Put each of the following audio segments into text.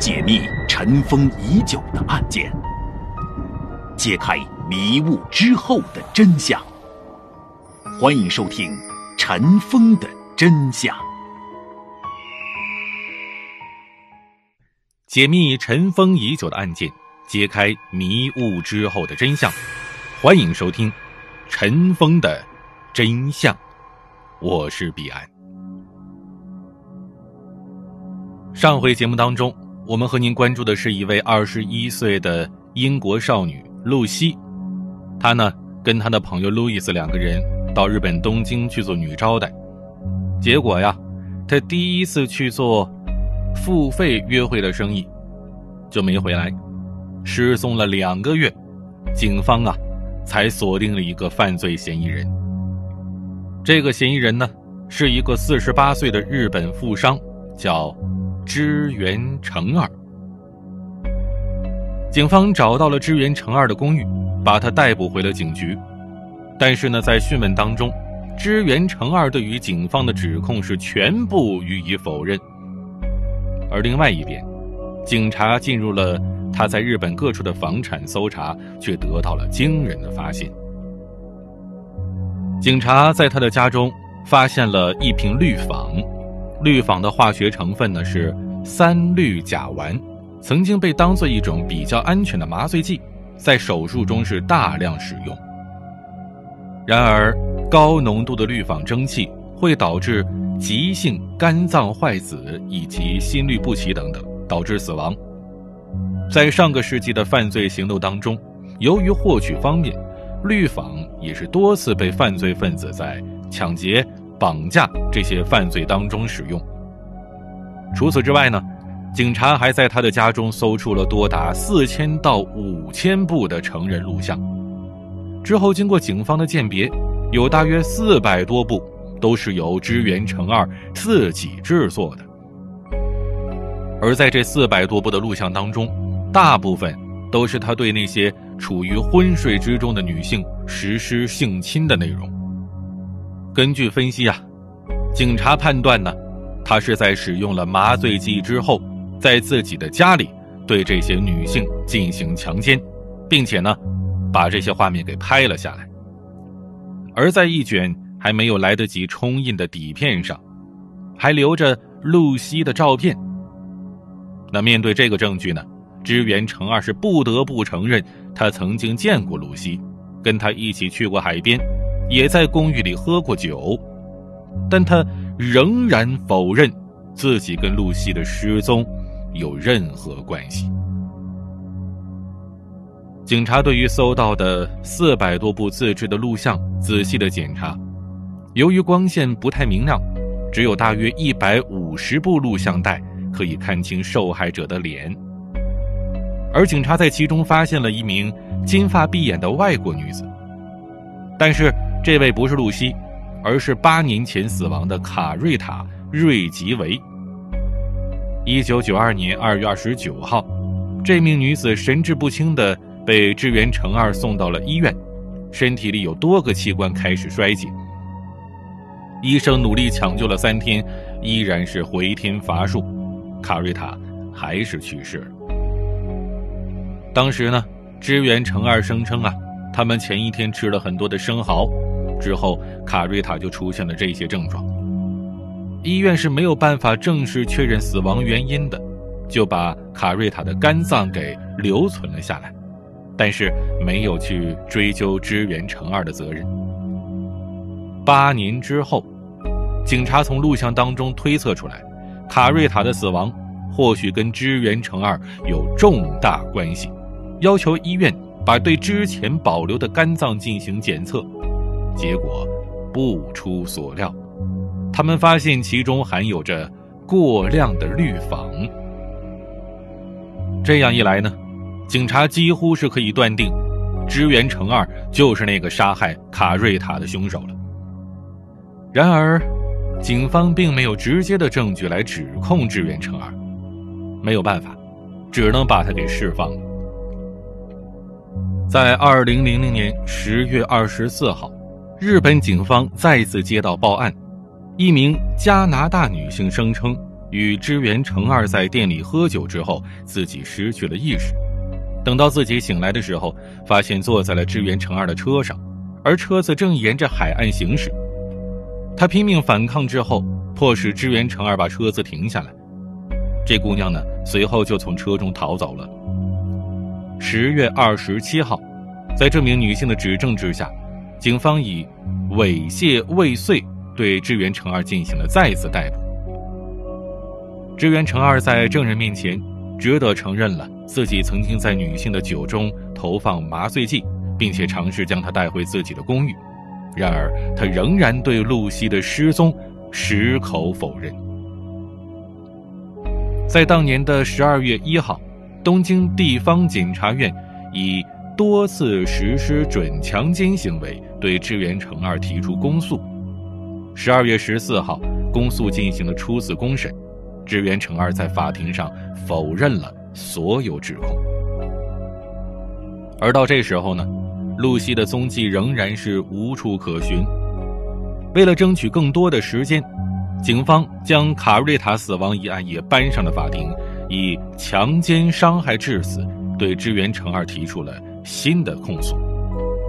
解密尘封已久的案件，揭开迷雾之后的真相。欢迎收听《尘封的真相》，解密尘封已久的案件，揭开迷雾之后的真相。欢迎收听《尘封的真相》，我是彼岸。上回节目当中，我们和您关注的是一位二十一岁的英国少女露西，她呢跟她的朋友路易斯两个人到日本东京去做女招待，结果呀，她第一次去做付费约会的生意就没回来，失踪了两个月，警方啊才锁定了一个犯罪嫌疑人。这个嫌疑人呢是一个四十八岁的日本富商，叫。支援成二，警方找到了支援成二的公寓，把他逮捕回了警局。但是呢，在讯问当中，支援成二对于警方的指控是全部予以否认。而另外一边，警察进入了他在日本各处的房产搜查，却得到了惊人的发现。警察在他的家中发现了一瓶氯仿。氯仿的化学成分呢是三氯甲烷，曾经被当做一种比较安全的麻醉剂，在手术中是大量使用。然而，高浓度的氯仿蒸汽会导致急性肝脏坏死以及心律不齐等等，导致死亡。在上个世纪的犯罪行动当中，由于获取方便，氯仿也是多次被犯罪分子在抢劫。绑架这些犯罪当中使用。除此之外呢，警察还在他的家中搜出了多达四千到五千部的成人录像。之后经过警方的鉴别，有大约四百多部都是由支原成二自己制作的。而在这四百多部的录像当中，大部分都是他对那些处于昏睡之中的女性实施性侵的内容。根据分析啊，警察判断呢，他是在使用了麻醉剂之后，在自己的家里对这些女性进行强奸，并且呢，把这些画面给拍了下来。而在一卷还没有来得及冲印的底片上，还留着露西的照片。那面对这个证据呢，支援程二是不得不承认，他曾经见过露西，跟他一起去过海边。也在公寓里喝过酒，但他仍然否认自己跟露西的失踪有任何关系。警察对于搜到的四百多部自制的录像仔细的检查，由于光线不太明亮，只有大约一百五十部录像带可以看清受害者的脸，而警察在其中发现了一名金发碧眼的外国女子，但是。这位不是露西，而是八年前死亡的卡瑞塔·瑞吉维。一九九二年二月二十九号，这名女子神志不清的被支援成二送到了医院，身体里有多个器官开始衰竭。医生努力抢救了三天，依然是回天乏术，卡瑞塔还是去世了。当时呢，支援成二声称啊，他们前一天吃了很多的生蚝。之后，卡瑞塔就出现了这些症状。医院是没有办法正式确认死亡原因的，就把卡瑞塔的肝脏给留存了下来，但是没有去追究支援成二的责任。八年之后，警察从录像当中推测出来，卡瑞塔的死亡或许跟支援成二有重大关系，要求医院把对之前保留的肝脏进行检测。结果不出所料，他们发现其中含有着过量的氯仿。这样一来呢，警察几乎是可以断定，支援成二就是那个杀害卡瑞塔的凶手了。然而，警方并没有直接的证据来指控支援成二，没有办法，只能把他给释放了。在二零零零年十月二十四号。日本警方再次接到报案，一名加拿大女性声称与支援程二在店里喝酒之后，自己失去了意识。等到自己醒来的时候，发现坐在了支援程二的车上，而车子正沿着海岸行驶。他拼命反抗之后，迫使支援程二把车子停下来。这姑娘呢，随后就从车中逃走了。十月二十七号，在这名女性的指证之下，警方以猥亵未遂对支援成二进行了再次逮捕。支援成二在证人面前只得承认了自己曾经在女性的酒中投放麻醉剂，并且尝试将她带回自己的公寓。然而，他仍然对露西的失踪矢口否认。在当年的十二月一号，东京地方检察院以多次实施准强奸行为对支援成二提出公诉。十二月十四号，公诉进行了初次公审，支援成二在法庭上否认了所有指控。而到这时候呢？露西的踪迹仍然是无处可寻。为了争取更多的时间，警方将卡瑞塔死亡一案也搬上了法庭，以强奸伤害致死对支援成二提出了新的控诉，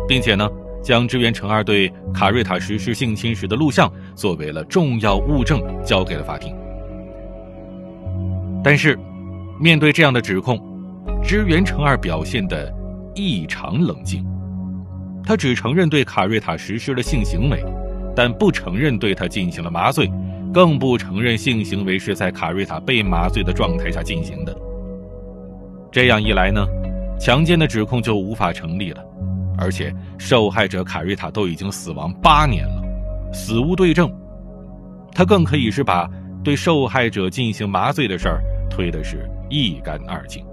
并且呢，将支援成二对卡瑞塔实施性侵时的录像作为了重要物证交给了法庭。但是，面对这样的指控，支援成二表现得异常冷静。他只承认对卡瑞塔实施了性行为，但不承认对他进行了麻醉，更不承认性行为是在卡瑞塔被麻醉的状态下进行的。这样一来呢，强奸的指控就无法成立了，而且受害者卡瑞塔都已经死亡八年了，死无对证，他更可以是把对受害者进行麻醉的事儿推的是一干二净。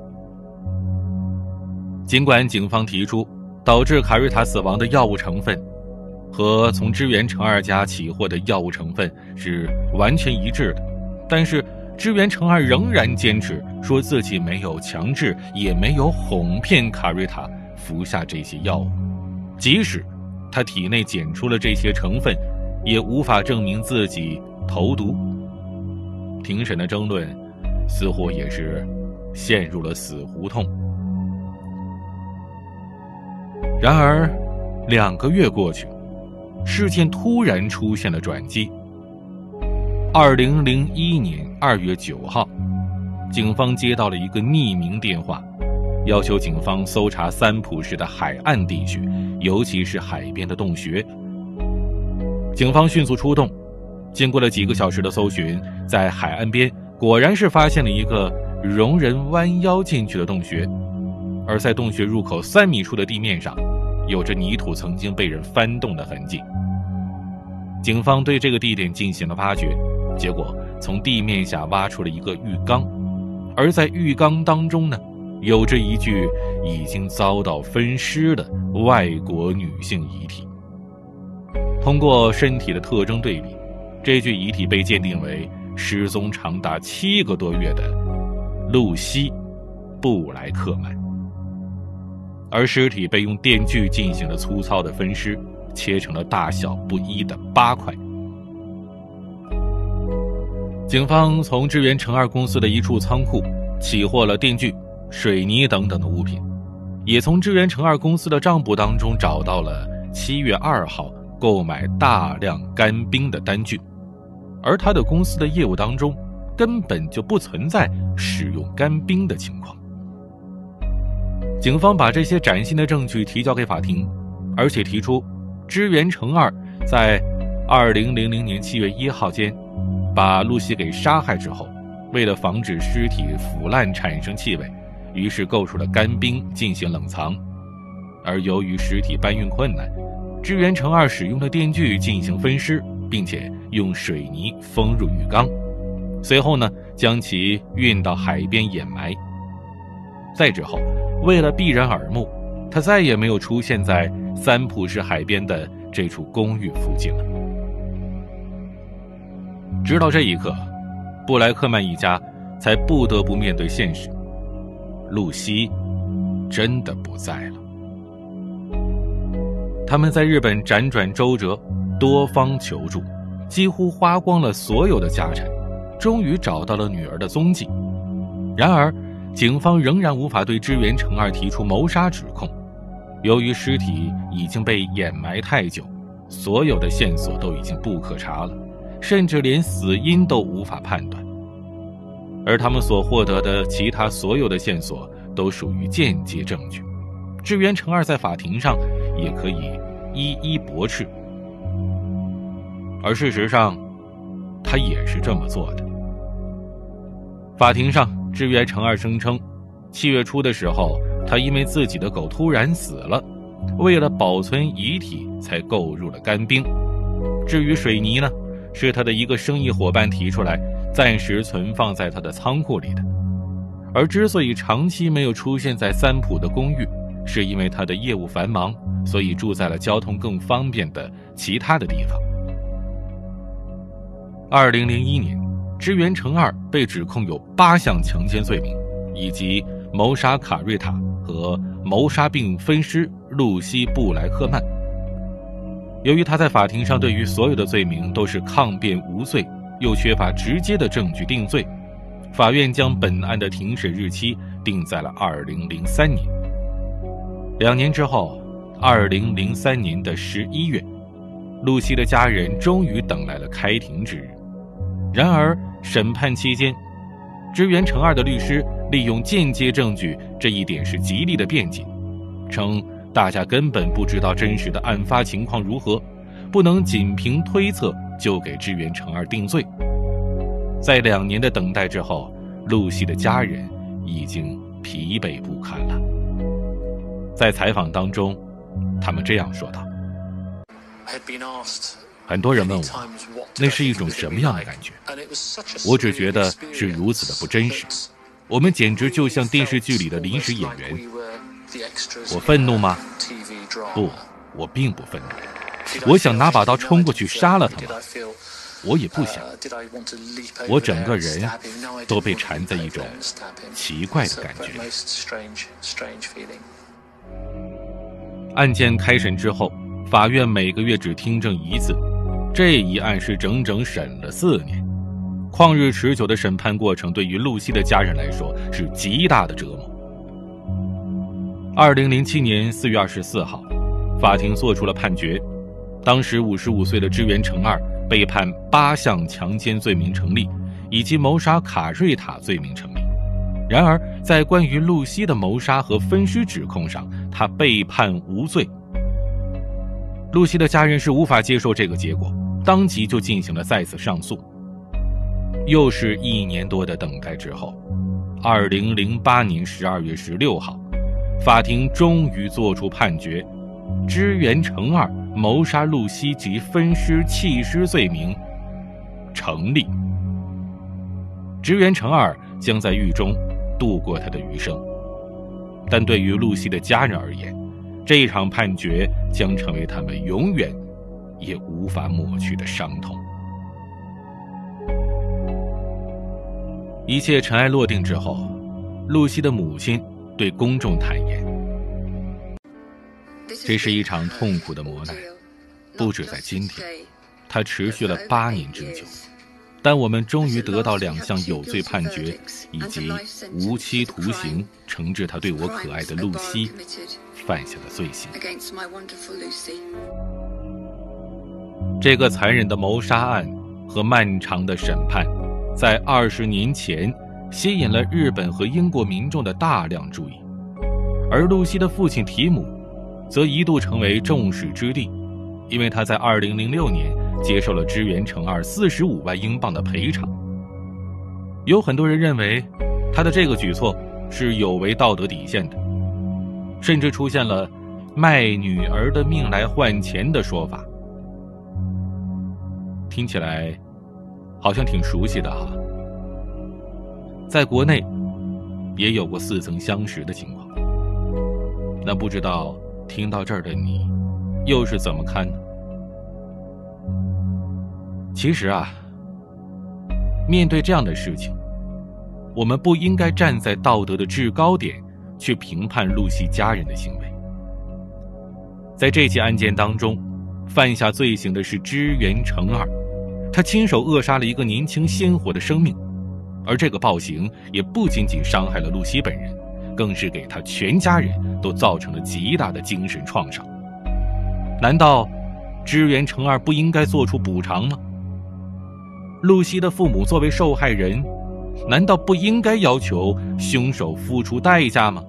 尽管警方提出。导致卡瑞塔死亡的药物成分，和从支援成二家起获的药物成分是完全一致的，但是支援成二仍然坚持说自己没有强制，也没有哄骗卡瑞塔服下这些药物，即使他体内检出了这些成分，也无法证明自己投毒。庭审的争论似乎也是陷入了死胡同。然而，两个月过去，事件突然出现了转机。二零零一年二月九号，警方接到了一个匿名电话，要求警方搜查三浦市的海岸地区，尤其是海边的洞穴。警方迅速出动，经过了几个小时的搜寻，在海岸边果然是发现了一个容人弯腰进去的洞穴，而在洞穴入口三米处的地面上。有着泥土曾经被人翻动的痕迹。警方对这个地点进行了挖掘，结果从地面下挖出了一个浴缸，而在浴缸当中呢，有着一具已经遭到分尸的外国女性遗体。通过身体的特征对比，这具遗体被鉴定为失踪长达七个多月的露西·布莱克曼。而尸体被用电锯进行了粗糙的分尸，切成了大小不一的八块。警方从支援成二公司的一处仓库起获了电锯、水泥等等的物品，也从支援成二公司的账簿当中找到了七月二号购买大量干冰的单据，而他的公司的业务当中根本就不存在使用干冰的情况。警方把这些崭新的证据提交给法庭，而且提出，支援成二在二零零零年七月一号间，把露西给杀害之后，为了防止尸体腐烂产生气味，于是购出了干冰进行冷藏。而由于尸体搬运困难，支援成二使用了电锯进行分尸，并且用水泥封入浴缸，随后呢，将其运到海边掩埋。再之后。为了避人耳目，他再也没有出现在三浦市海边的这处公寓附近了。直到这一刻，布莱克曼一家才不得不面对现实：露西真的不在了。他们在日本辗转周折，多方求助，几乎花光了所有的家产，终于找到了女儿的踪迹。然而，警方仍然无法对支援成二提出谋杀指控，由于尸体已经被掩埋太久，所有的线索都已经不可查了，甚至连死因都无法判断。而他们所获得的其他所有的线索都属于间接证据，志源成二在法庭上也可以一一驳斥。而事实上，他也是这么做的。法庭上，志源成二声称，七月初的时候，他因为自己的狗突然死了，为了保存遗体才购入了干冰。至于水泥呢，是他的一个生意伙伴提出来，暂时存放在他的仓库里的。而之所以长期没有出现在三浦的公寓，是因为他的业务繁忙，所以住在了交通更方便的其他的地方。二零零一年，支援成二被指控有八项强奸罪名，以及谋杀卡瑞塔和谋杀并分尸露西布莱克曼。由于他在法庭上对于所有的罪名都是抗辩无罪，又缺乏直接的证据定罪，法院将本案的庭审日期定在了二零零三年。两年之后，二零零三年的十一月，露西的家人终于等来了开庭之日。然而，审判期间，支援成二的律师利用间接证据这一点是极力的辩解，称大家根本不知道真实的案发情况如何，不能仅凭推测就给支援成二定罪。在两年的等待之后，露西的家人已经疲惫不堪了。在采访当中，他们这样说道。很多人问我，那是一种什么样的感觉？我只觉得是如此的不真实。我们简直就像电视剧里的临时演员。我愤怒吗？不，我并不愤怒。我想拿把刀冲过去杀了他们？我也不想。我整个人都被缠在一种奇怪的感觉。案件开审之后，法院每个月只听证一次。这一案是整整审了四年，旷日持久的审判过程对于露西的家人来说是极大的折磨。二零零七年四月二十四号，法庭作出了判决，当时五十五岁的支援成二被判八项强奸罪名成立，以及谋杀卡瑞塔罪名成立。然而，在关于露西的谋杀和分尸指控上，他被判无罪。露西的家人是无法接受这个结果。当即就进行了再次上诉。又是一年多的等待之后，二零零八年十二月十六号，法庭终于作出判决：支援成二谋杀露西及分尸弃尸罪名成立。支援成二将在狱中度过他的余生。但对于露西的家人而言，这一场判决将成为他们永远。也无法抹去的伤痛。一切尘埃落定之后，露西的母亲对公众坦言：“这是一场痛苦的磨难，不止在今天，它持续了八年之久。但我们终于得到两项有罪判决，以及无期徒刑，惩治他对我可爱的露西犯下的罪行。”这个残忍的谋杀案和漫长的审判，在二十年前吸引了日本和英国民众的大量注意，而露西的父亲提姆，则一度成为众矢之的，因为他在二零零六年接受了支援乘二四十五万英镑的赔偿。有很多人认为，他的这个举措是有违道德底线的，甚至出现了卖女儿的命来换钱的说法。听起来好像挺熟悉的哈，在国内也有过似曾相识的情况。那不知道听到这儿的你又是怎么看呢？其实啊，面对这样的事情，我们不应该站在道德的制高点去评判露西家人的行为。在这起案件当中，犯下罪行的是支援成二。他亲手扼杀了一个年轻鲜活的生命，而这个暴行也不仅仅伤害了露西本人，更是给他全家人都造成了极大的精神创伤。难道支援成二不应该做出补偿吗？露西的父母作为受害人，难道不应该要求凶手付出代价吗？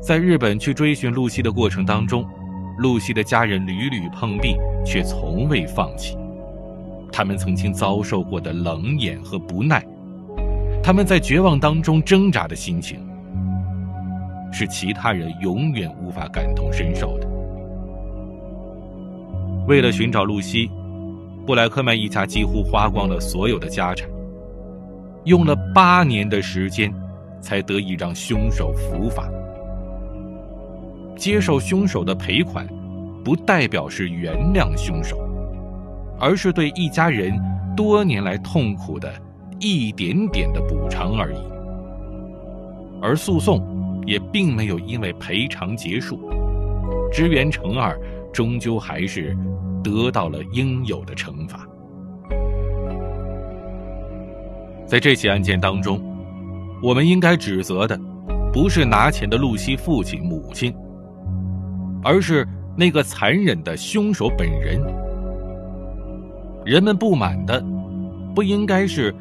在日本去追寻露西的过程当中，露西的家人屡屡碰壁，却从未放弃。他们曾经遭受过的冷眼和不耐，他们在绝望当中挣扎的心情。是其他人永远无法感同身受的。为了寻找露西，布莱克曼一家几乎花光了所有的家产，用了八年的时间，才得以让凶手伏法。接受凶手的赔款，不代表是原谅凶手，而是对一家人多年来痛苦的一点点的补偿而已。而诉讼。也并没有因为赔偿结束，支援成二终究还是得到了应有的惩罚。在这起案件当中，我们应该指责的不是拿钱的露西父亲母亲，而是那个残忍的凶手本人。人们不满的不应该是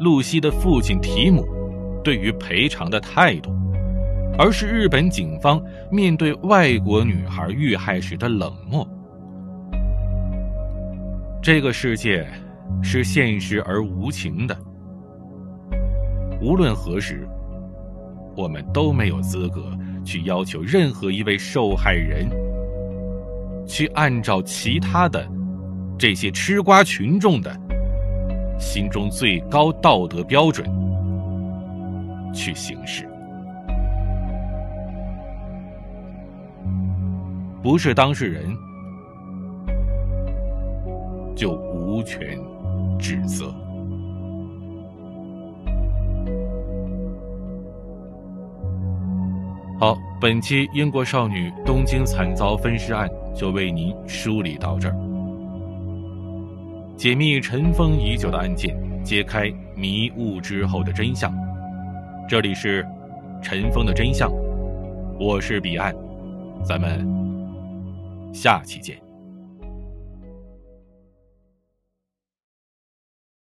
露西的父亲提姆对于赔偿的态度。而是日本警方面对外国女孩遇害时的冷漠。这个世界是现实而无情的。无论何时，我们都没有资格去要求任何一位受害人去按照其他的这些吃瓜群众的心中最高道德标准去行事。不是当事人，就无权指责。好，本期英国少女东京惨遭分尸案就为您梳理到这儿，解密尘封已久的案件，揭开迷雾之后的真相。这里是尘封的真相，我是彼岸，咱们。下期见。